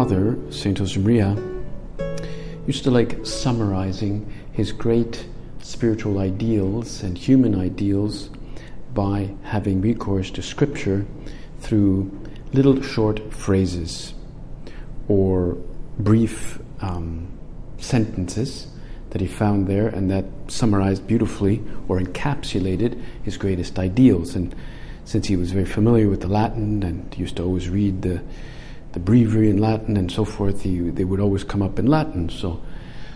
Father, Saint Josemaria, used to like summarizing his great spiritual ideals and human ideals by having recourse to scripture through little short phrases or brief um, sentences that he found there and that summarized beautifully or encapsulated his greatest ideals. And since he was very familiar with the Latin and used to always read the the breviary in Latin and so forth, he, they would always come up in Latin. So,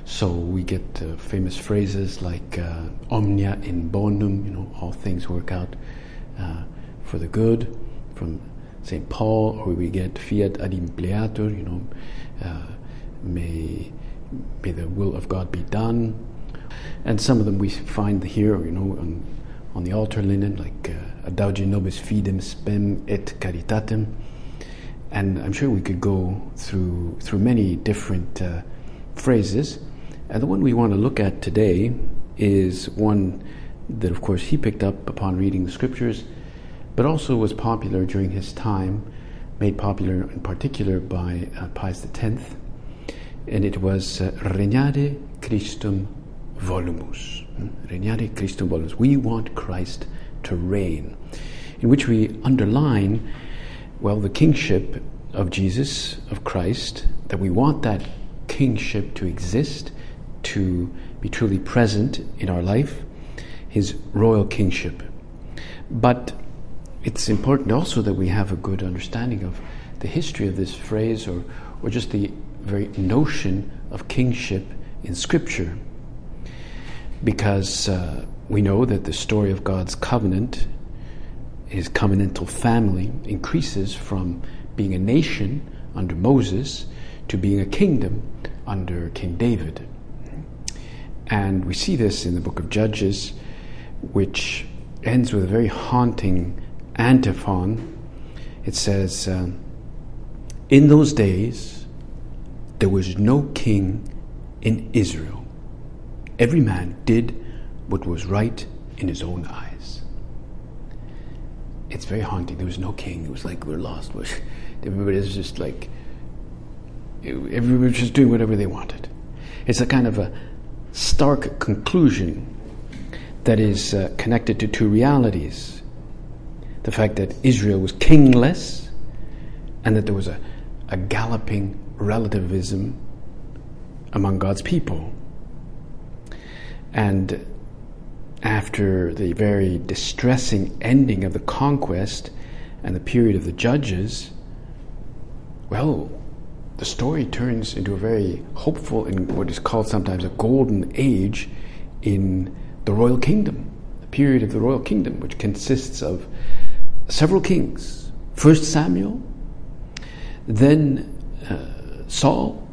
so we get uh, famous phrases like uh, "omnia in bonum," you know, all things work out uh, for the good, from Saint Paul, or we get "fiat adimpleatur," you know, uh, may may the will of God be done. And some of them we find here, you know, on, on the altar linen, like uh, "Adauge nobis fidem spem et caritatem." And I'm sure we could go through through many different uh, phrases. And the one we want to look at today is one that, of course, he picked up upon reading the scriptures, but also was popular during his time, made popular in particular by uh, Pius X, and it was uh, Regnare Christum Volumus. Hmm? Regnare Christum Volumus. We want Christ to reign, in which we underline well, the kingship of Jesus, of Christ, that we want that kingship to exist, to be truly present in our life, his royal kingship. But it's important also that we have a good understanding of the history of this phrase or, or just the very notion of kingship in Scripture. Because uh, we know that the story of God's covenant his covenantal family increases from being a nation under Moses to being a kingdom under King David. And we see this in the book of Judges, which ends with a very haunting antiphon. It says, uh, In those days, there was no king in Israel. Every man did what was right in his own eyes it's very haunting. There was no king. It was like we're lost. Everybody was just like everybody was just doing whatever they wanted. It's a kind of a stark conclusion that is uh, connected to two realities: the fact that Israel was kingless, and that there was a, a galloping relativism among God's people. And after the very distressing ending of the conquest and the period of the judges, well, the story turns into a very hopeful and what is called sometimes a golden age in the royal kingdom, the period of the royal kingdom, which consists of several kings. First Samuel, then uh, Saul,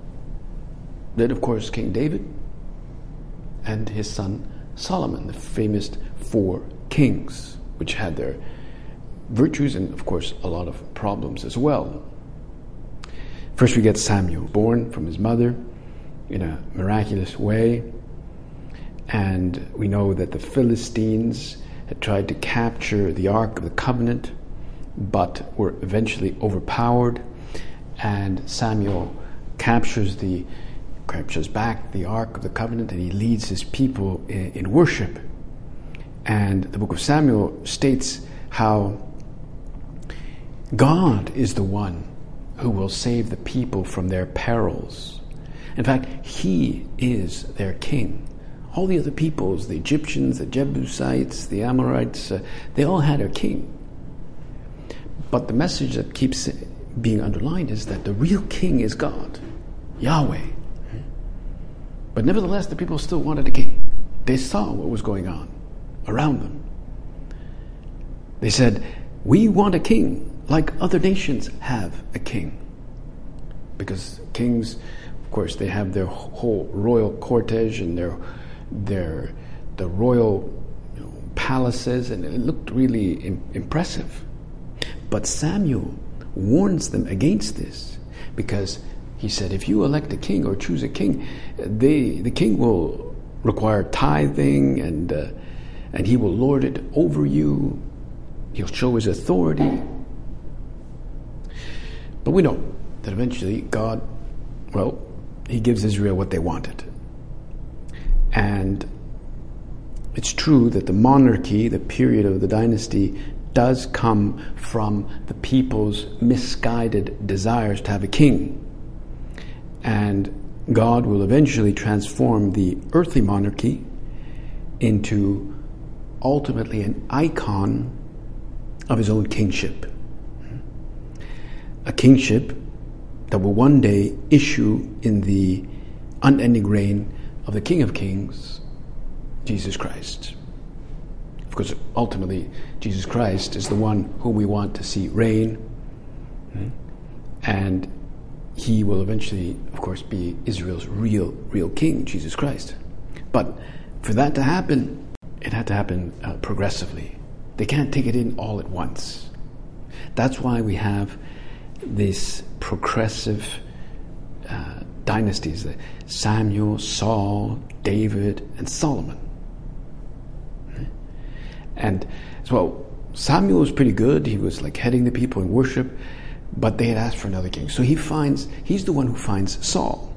then, of course, King David, and his son Solomon, the famous four kings, which had their virtues and, of course, a lot of problems as well. First, we get Samuel, born from his mother in a miraculous way. And we know that the Philistines had tried to capture the Ark of the Covenant, but were eventually overpowered. And Samuel captures the captures back the Ark of the Covenant and he leads his people in, in worship. And the book of Samuel states how God is the one who will save the people from their perils. In fact, He is their king. All the other peoples, the Egyptians, the Jebusites, the Amorites, uh, they all had a king. But the message that keeps being underlined is that the real king is God, Yahweh. But nevertheless, the people still wanted a king. They saw what was going on around them. They said, We want a king. like other nations have a king. Because kings, of course, they have their whole royal cortege and their, their the royal you know, palaces, and it looked really Im- impressive. But Samuel warns them against this because he said, if you elect a king or choose a king, they, the king will require tithing and, uh, and he will lord it over you. He'll show his authority. But we know that eventually God, well, he gives Israel what they wanted. And it's true that the monarchy, the period of the dynasty, does come from the people's misguided desires to have a king. And God will eventually transform the earthly monarchy into ultimately an icon of his own kingship. A kingship that will one day issue in the unending reign of the King of Kings, Jesus Christ. Because ultimately, Jesus Christ is the one whom we want to see reign. And he will eventually, of course, be Israel's real, real king, Jesus Christ. But for that to happen, it had to happen uh, progressively. They can't take it in all at once. That's why we have these progressive uh, dynasties Samuel, Saul, David, and Solomon. And well, Samuel was pretty good. He was like heading the people in worship, but they had asked for another king. So he finds, he's the one who finds Saul.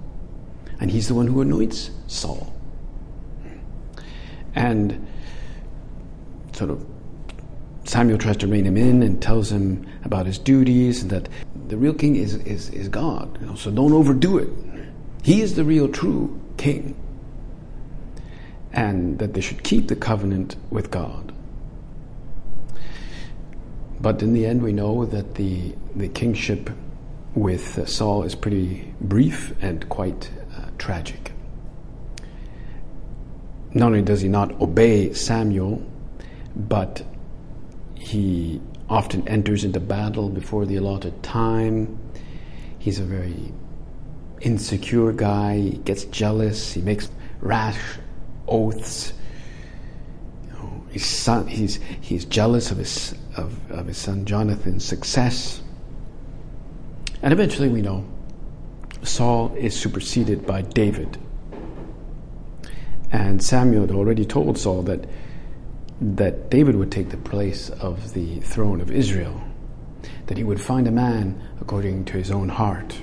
And he's the one who anoints Saul. And sort of Samuel tries to rein him in and tells him about his duties and that the real king is, is, is God. You know, so don't overdo it. He is the real true king. And that they should keep the covenant with God. But in the end, we know that the, the kingship with Saul is pretty brief and quite uh, tragic. Not only does he not obey Samuel, but he often enters into battle before the allotted time. He's a very insecure guy. He gets jealous. He makes rash oaths his son, he's, he's jealous of his, of, of his son Jonathan's success. And eventually we know Saul is superseded by David. And Samuel had already told Saul that, that David would take the place of the throne of Israel, that he would find a man according to his own heart.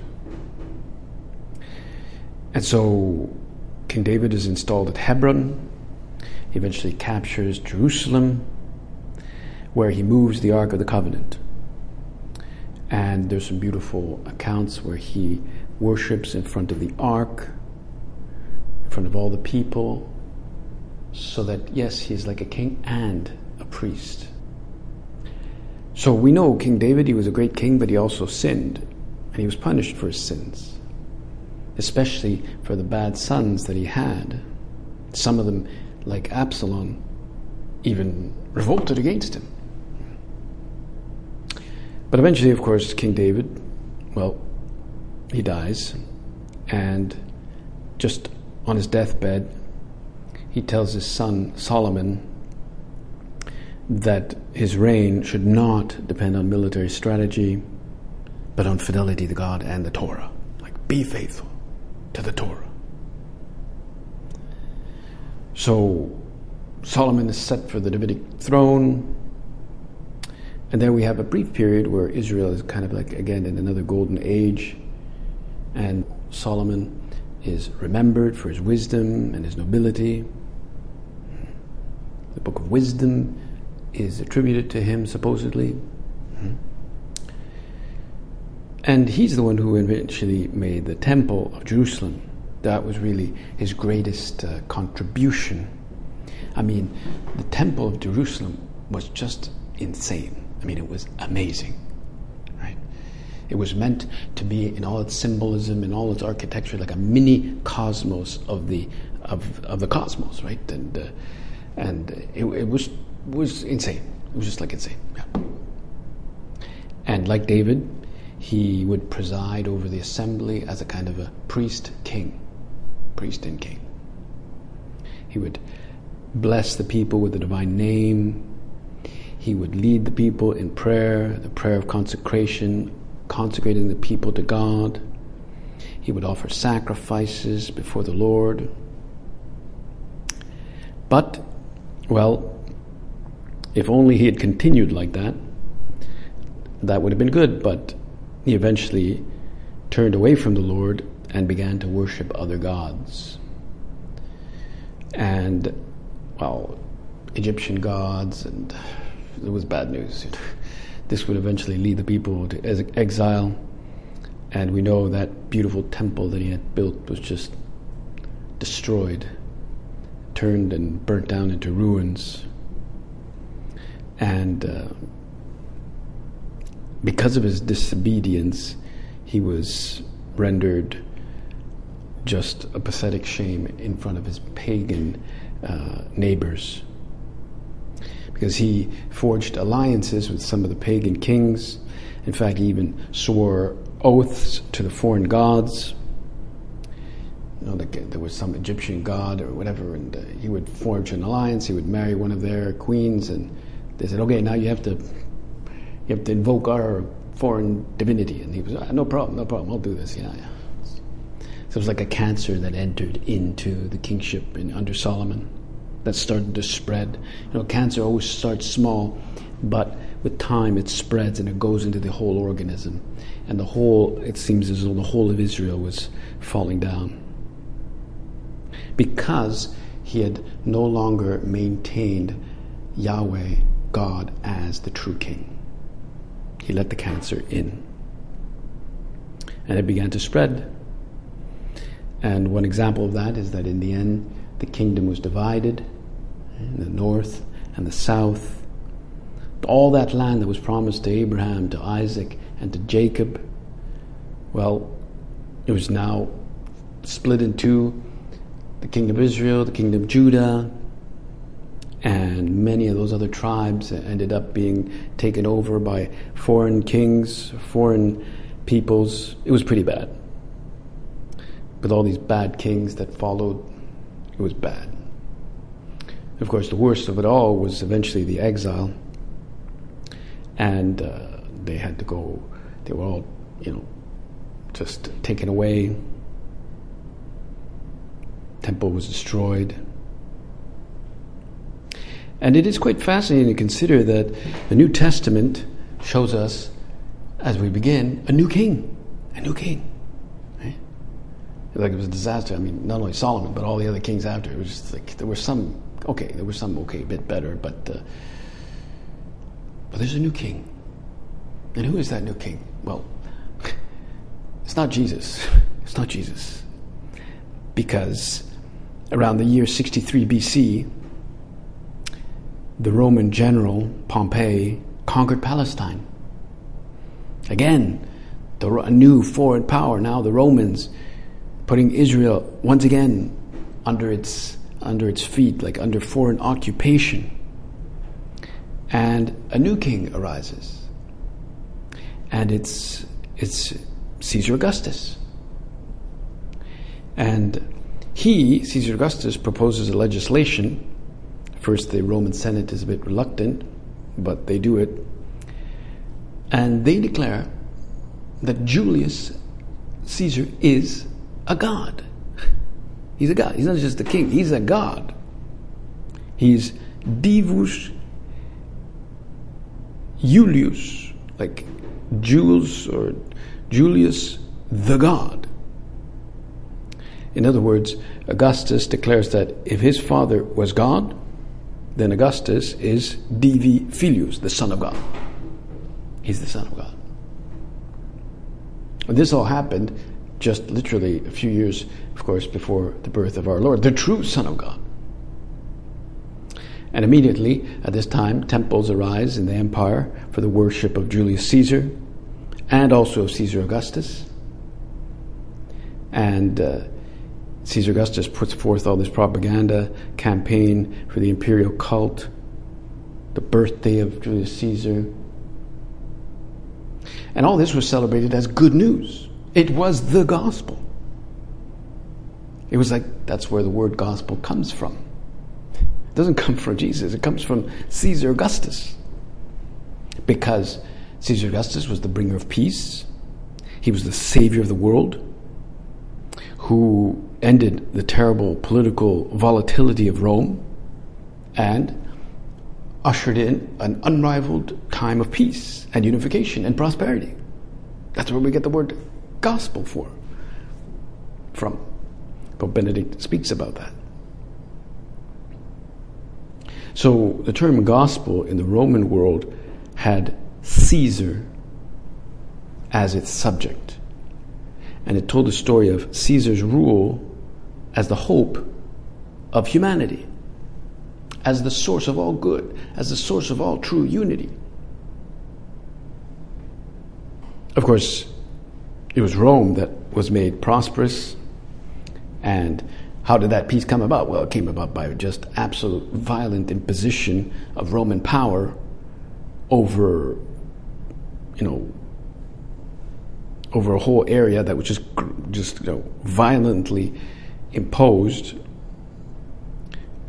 And so King David is installed at Hebron, he eventually captures Jerusalem, where he moves the Ark of the Covenant. And there's some beautiful accounts where he worships in front of the Ark, in front of all the people, so that, yes, he's like a king and a priest. So we know King David, he was a great king, but he also sinned, and he was punished for his sins, especially for the bad sons that he had. Some of them like Absalom, even revolted against him. But eventually, of course, King David, well, he dies, and just on his deathbed, he tells his son Solomon that his reign should not depend on military strategy, but on fidelity to God and the Torah. Like, be faithful to the Torah. So Solomon is set for the Davidic throne. And then we have a brief period where Israel is kind of like, again, in another golden age. And Solomon is remembered for his wisdom and his nobility. The book of wisdom is attributed to him, supposedly. And he's the one who eventually made the Temple of Jerusalem that was really his greatest uh, contribution. I mean, the Temple of Jerusalem was just insane. I mean, it was amazing, right? It was meant to be in all its symbolism in all its architecture like a mini cosmos of the of, of the cosmos, right? And uh, and it, it was was insane. It was just like insane. Yeah. And like David, he would preside over the assembly as a kind of a priest king. Priest and king. He would bless the people with the divine name. He would lead the people in prayer, the prayer of consecration, consecrating the people to God. He would offer sacrifices before the Lord. But, well, if only he had continued like that, that would have been good, but he eventually turned away from the Lord and began to worship other gods. And, well, Egyptian gods, and it was bad news. This would eventually lead the people to exile, and we know that beautiful temple that he had built was just destroyed, turned and burnt down into ruins. And uh, because of his disobedience, he was rendered just a pathetic shame in front of his pagan uh, neighbors. Because he forged alliances with some of the pagan kings. In fact, he even swore oaths to the foreign gods. You know, there was some Egyptian god or whatever, and uh, he would forge an alliance. He would marry one of their queens, and they said, "Okay, now you have to you have to invoke our foreign divinity. And he was, ah, no problem, no problem, I'll do this. Yeah, yeah. So it was like a cancer that entered into the kingship in, under Solomon that started to spread. You know, cancer always starts small, but with time it spreads and it goes into the whole organism. And the whole, it seems as though the whole of Israel was falling down. Because he had no longer maintained Yahweh, God, as the true king. He let the cancer in. And it began to spread. And one example of that is that in the end, the kingdom was divided in the north and the south. All that land that was promised to Abraham, to Isaac, and to Jacob, well, it was now split in two the kingdom of Israel, the kingdom of Judah, and many of those other tribes ended up being taken over by foreign kings, foreign peoples. It was pretty bad. With all these bad kings that followed, it was bad. Of course, the worst of it all was eventually the exile, and uh, they had to go. They were all, you know, just taken away. Temple was destroyed and it is quite fascinating to consider that the New Testament shows us, as we begin, a new king. A new king. Like it was a disaster. I mean, not only Solomon, but all the other kings after. It was just like there were some, okay, there were some, okay, a bit better, but, uh, but there's a new king. And who is that new king? Well, it's not Jesus. It's not Jesus. Because around the year 63 BC, the Roman general Pompey conquered Palestine. Again, the, a new foreign power, now the Romans, putting Israel once again under its, under its feet, like under foreign occupation. And a new king arises. And it's, it's Caesar Augustus. And he, Caesar Augustus, proposes a legislation First, the Roman Senate is a bit reluctant, but they do it. And they declare that Julius Caesar is a god. He's a god. He's not just a king, he's a god. He's Divus Julius, like Jules or Julius the god. In other words, Augustus declares that if his father was God, then Augustus is Divi Filius, the Son of God. He's the Son of God. And this all happened just literally a few years, of course, before the birth of our Lord, the true Son of God. And immediately at this time, temples arise in the empire for the worship of Julius Caesar and also of Caesar Augustus. And uh, Caesar Augustus puts forth all this propaganda campaign for the imperial cult, the birthday of Julius Caesar. And all this was celebrated as good news. It was the gospel. It was like that's where the word gospel comes from. It doesn't come from Jesus, it comes from Caesar Augustus. Because Caesar Augustus was the bringer of peace, he was the savior of the world, who ended the terrible political volatility of Rome and ushered in an unrivaled time of peace and unification and prosperity. That's where we get the word gospel for from. Pope Benedict speaks about that. So the term gospel in the Roman world had Caesar as its subject. And it told the story of Caesar's rule as the hope of humanity, as the source of all good, as the source of all true unity. Of course, it was Rome that was made prosperous and how did that peace come about? Well, it came about by just absolute violent imposition of Roman power over, you know, over a whole area that was just just you know, violently imposed,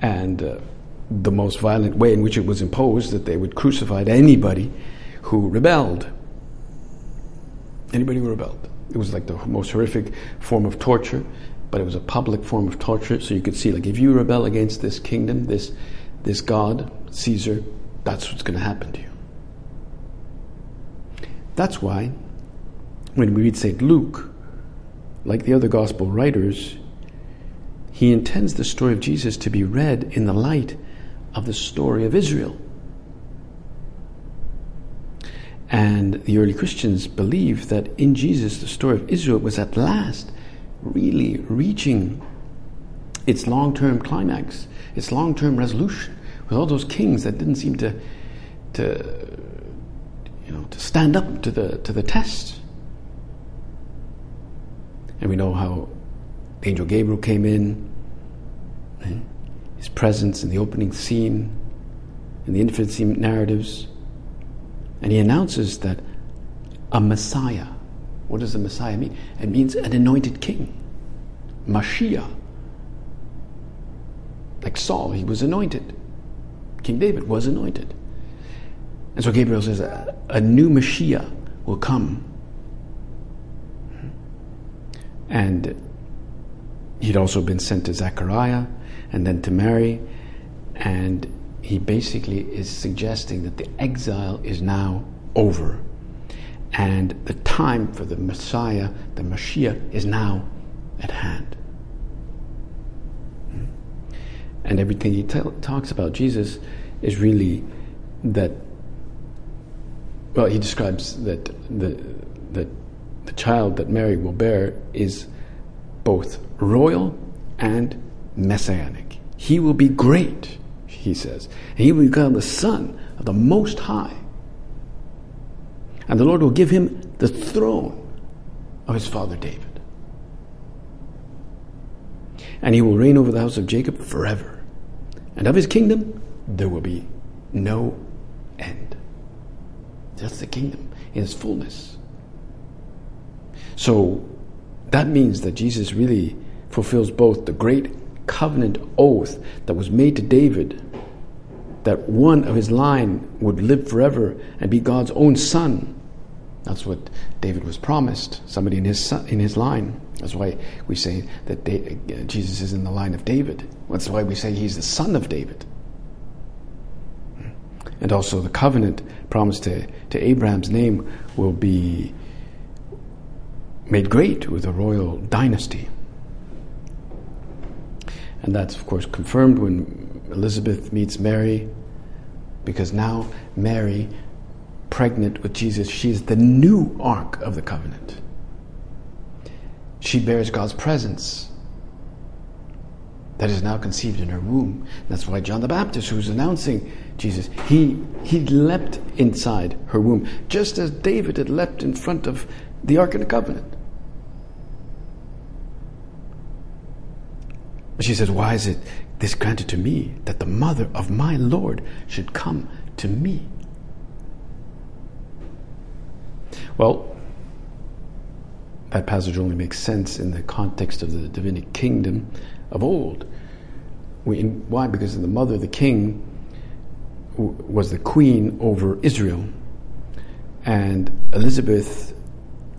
and uh, the most violent way in which it was imposed that they would crucify anybody who rebelled. Anybody who rebelled. It was like the most horrific form of torture but it was a public form of torture. So you could see, like, if you rebel against this kingdom, this this god, Caesar, that's what's going to happen to you. That's why, when we read St. Luke, like the other gospel writers, he intends the story of Jesus to be read in the light of the story of Israel. And the early Christians believed that in Jesus, the story of Israel was at last really reaching its long term climax, its long term resolution, with all those kings that didn't seem to, to, you know, to stand up to the, to the test. And we know how angel Gabriel came in, eh, his presence in the opening scene, in the infancy narratives, and he announces that a Messiah what does the Messiah mean? It means an anointed king. Mashiach. Like Saul, he was anointed. King David was anointed. And so Gabriel says a, new Mashiach will come. And he'd also been sent to Zechariah and then to Mary. And he basically is suggesting that the exile is now over and the time for the Messiah, the Mashiach, is now at hand. Hmm? And everything he t- talks about Jesus is really that. Well, he describes that the that the child that Mary will bear is both royal and messianic. He will be great, he says, and he will become the son of the Most High and the Lord will give him the throne of his father David. And he will reign over the house of Jacob forever. And of his kingdom there will be no end. That's the kingdom in its fullness. So that means that Jesus really fulfills both the great covenant oath that was made to David that one of his line would live forever and be God's own son that's what David was promised, somebody in his, son, in his line. That's why we say that uh, Jesus is in the line of David. That's why we say he's the son of David. And also the covenant promised to, to Abraham's name will be made great with a royal dynasty. And that's, of course, confirmed when Elizabeth meets Mary, because now Mary pregnant with Jesus, she is the new Ark of the Covenant. She bears God's presence that is now conceived in her womb. That's why John the Baptist, who's announcing Jesus, he, he leapt inside her womb, just as David had leapt in front of the Ark of the Covenant. She says, Why is it this granted to me that the mother of my Lord should come to me? Well, that passage only makes sense in the context of the Davidic kingdom of old. We, in, why? Because the mother, the king, was the queen over Israel. And Elizabeth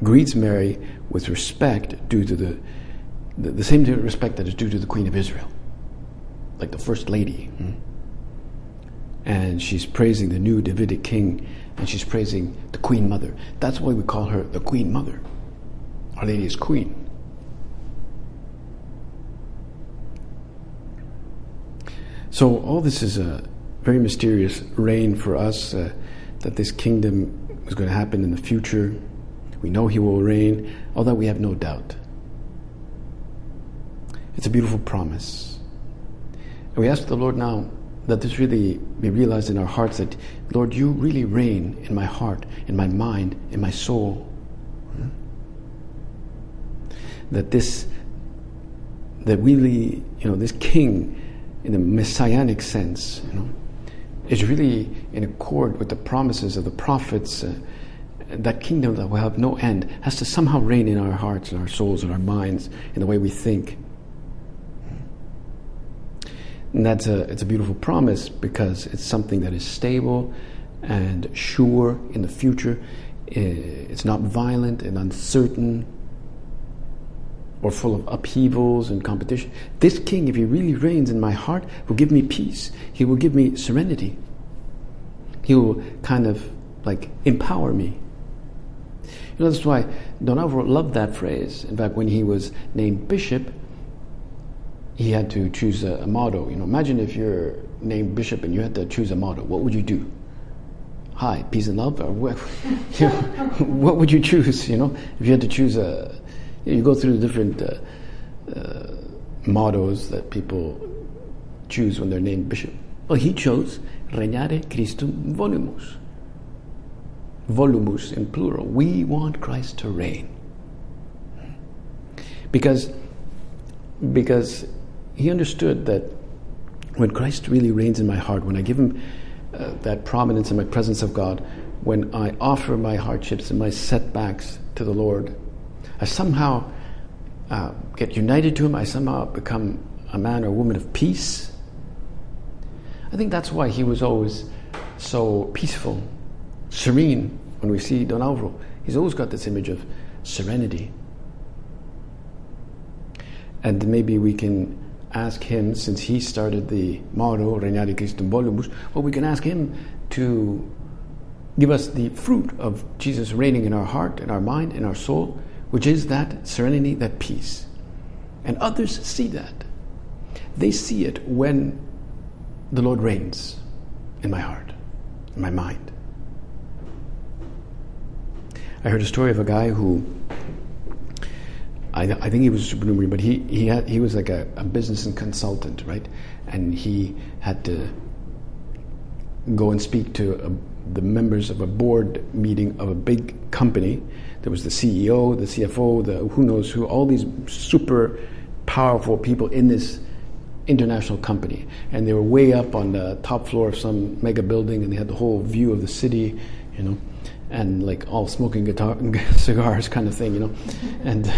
greets Mary with respect due to the, the, the, same respect that is due to the queen of Israel, like the first lady. Hmm? And she's praising the new Davidic king, and she's praising the queen mother. That's why we call her the queen mother. Our Lady is queen. So all this is a very mysterious reign for us. Uh, that this kingdom is going to happen in the future. We know He will reign, although we have no doubt. It's a beautiful promise. And we ask the Lord now that this really be realized in our hearts that, Lord, you really reign in my heart, in my mind, in my soul. That this, that really, you know, this king in a messianic sense, you know, is really in accord with the promises of the prophets. Uh, that kingdom that will have no end has to somehow reign in our hearts and our souls and our minds in the way we think. And that's a, it's a beautiful promise because it's something that is stable and sure in the future. It's not violent and uncertain or full of upheavals and competition. This king, if he really reigns in my heart, will give me peace. He will give me serenity. He will kind of like empower me. You know, that's why Don Alvaro loved that phrase. In fact, when he was named bishop, he had to choose a, a motto. You know, imagine if you're named bishop and you had to choose a motto. What would you do? Hi, peace and love, what, you know, what would you choose? You know, if you had to choose a, you go through the different uh, uh, mottos that people choose when they're named bishop. Well, he chose Regnare Christum Volumus. Volumus in plural. We want Christ to reign. Because, because he understood that when Christ really reigns in my heart, when I give him uh, that prominence in my presence of God, when I offer my hardships and my setbacks to the Lord, I somehow uh, get united to Him, I somehow become a man or woman of peace. I think that's why he was always so peaceful, serene. When we see Don Alvaro, he's always got this image of serenity. And maybe we can ask him, since he started the motto, Regnare Christum Volumus, well, we can ask him to give us the fruit of Jesus reigning in our heart, in our mind, in our soul, which is that serenity, that peace. And others see that. They see it when the Lord reigns in my heart, in my mind. I heard a story of a guy who, I, I think he was a supernumerary, but he, he, had, he was like a, a business and consultant, right? And he had to go and speak to a, the members of a board meeting of a big company there was the CEO, the CFO, the who knows who, all these super powerful people in this international company. And they were way up on the top floor of some mega building and they had the whole view of the city, you know, and like all smoking guitar, cigars kind of thing, you know. And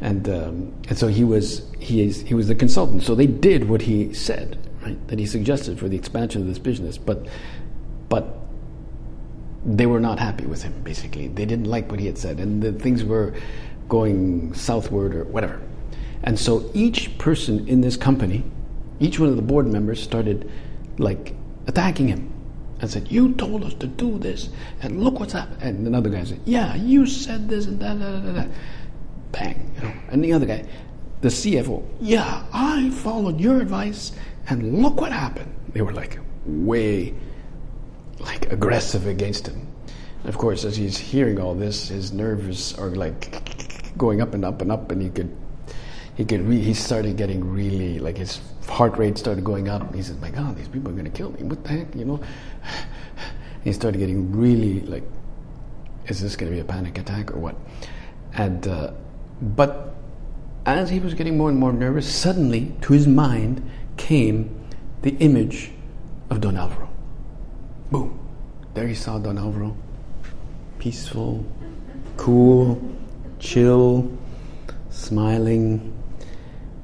and um, and so he was he he was the consultant. So they did what he said, right? That he suggested for the expansion of this business. But but they were not happy with him, basically. They didn't like what he had said, and the things were going southward or whatever. And so each person in this company, each one of the board members started like attacking him and said, You told us to do this, and look what's happened. And another guy said, Yeah, you said this and that, da, da, da. Bang. You know? And the other guy, the CFO, Yeah, I followed your advice, and look what happened. They were like way like aggressive against him. And of course, as he's hearing all this, his nerves are like going up and up and up, and he could he could re- he started getting really like his heart rate started going up. He said, "My God, these people are going to kill me! What the heck?" You know. he started getting really like, "Is this going to be a panic attack or what?" And uh, but as he was getting more and more nervous, suddenly to his mind came the image of Don Alvaro. Boom. There he saw Don Alvaro, peaceful, cool, chill, smiling.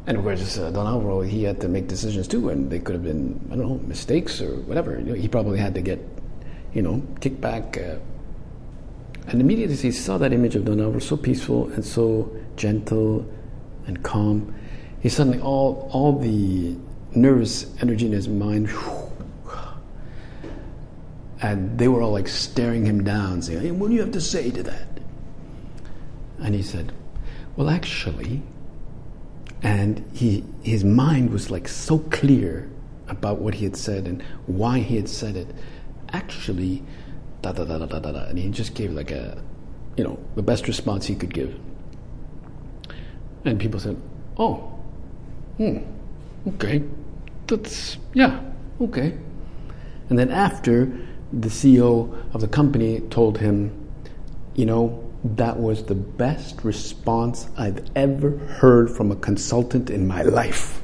And of course, uh, Don Alvaro, he had to make decisions too, and they could have been, I don't know, mistakes or whatever. You know, he probably had to get, you know, kicked back. Uh, and immediately he saw that image of Don Alvaro, so peaceful and so gentle and calm. He suddenly, all, all the nervous energy in his mind, and they were all like staring him down, saying, hey, What do you have to say to that? And he said, Well, actually, and he, his mind was like so clear about what he had said and why he had said it. Actually, da da da da da da, and he just gave like a, you know, the best response he could give. And people said, "Oh, hmm, okay, that's yeah, okay." And then after the CEO of the company told him, "You know, that was the best response I've ever heard from a consultant in my life.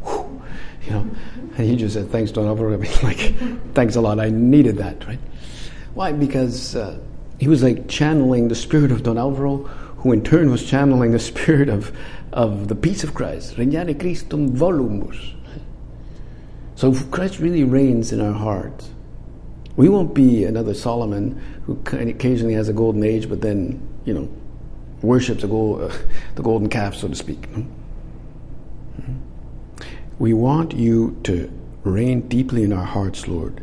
you know, and he just said, "Thanks, Don Alvaro." I mean, like, thanks a lot. I needed that, right? Why? Because uh, he was like channeling the spirit of Don Alvaro, who in turn was channeling the spirit of of the peace of Christ. Regnare Christum volumus. So Christ really reigns in our hearts. We won't be another Solomon who occasionally has a golden age, but then, you know, worships gold, uh, the golden calf, so to speak. Mm-hmm. We want you to reign deeply in our hearts, Lord.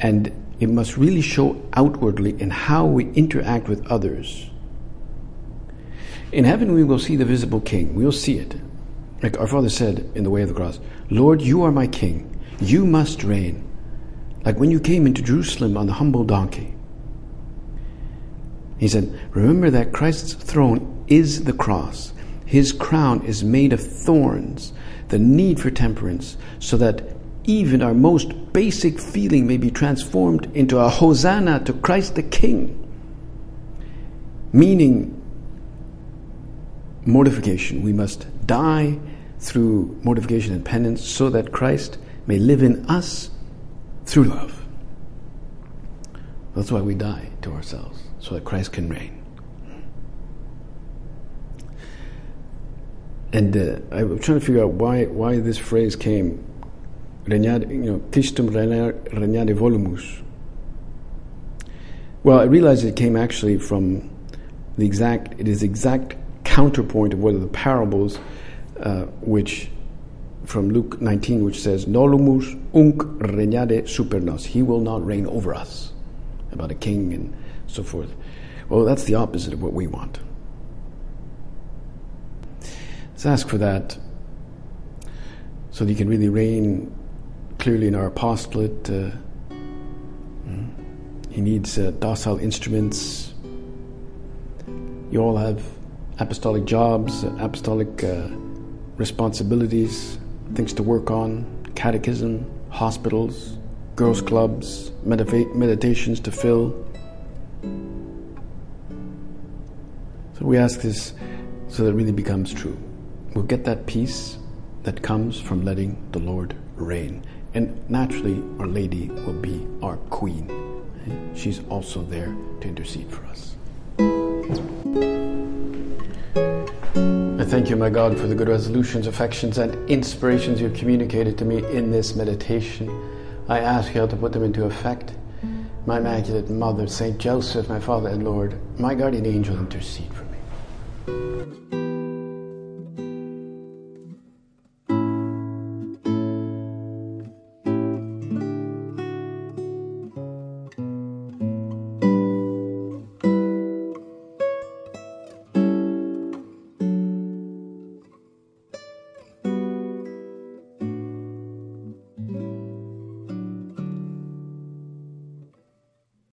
And it must really show outwardly in how we interact with others. In heaven, we will see the visible King. We will see it. Like our Father said in the way of the cross Lord, you are my King. You must reign. Like when you came into Jerusalem on the humble donkey. He said, Remember that Christ's throne is the cross. His crown is made of thorns, the need for temperance, so that even our most basic feeling may be transformed into a hosanna to Christ the King. Meaning, mortification. We must die through mortification and penance so that Christ may live in us through love. That's why we die to ourselves, so that Christ can reign. And uh, I was trying to figure out why, why this phrase came, you know, regnare volumus. Well, I realized it came actually from the exact, it is exact counterpoint of one of the parables uh, which from Luke 19, which says, Nolumus hunc regnare super nos. He will not reign over us. About a king and so forth. Well, that's the opposite of what we want. Let's ask for that so that he can really reign clearly in our apostolate. Uh, hmm. he needs uh, docile instruments. You all have apostolic jobs, apostolic uh, responsibilities things to work on catechism, hospitals, girls' clubs, medita- meditations to fill. So we ask this so that it really becomes true. We'll get that peace that comes from letting the Lord reign. And naturally, Our Lady will be our Queen. She's also there to intercede for us. I thank you, my God, for the good resolutions, affections, and inspirations you've communicated to me in this meditation. I ask you to put them into effect. My Immaculate Mother, Saint Joseph, my Father and Lord, my guardian angel, intercede for.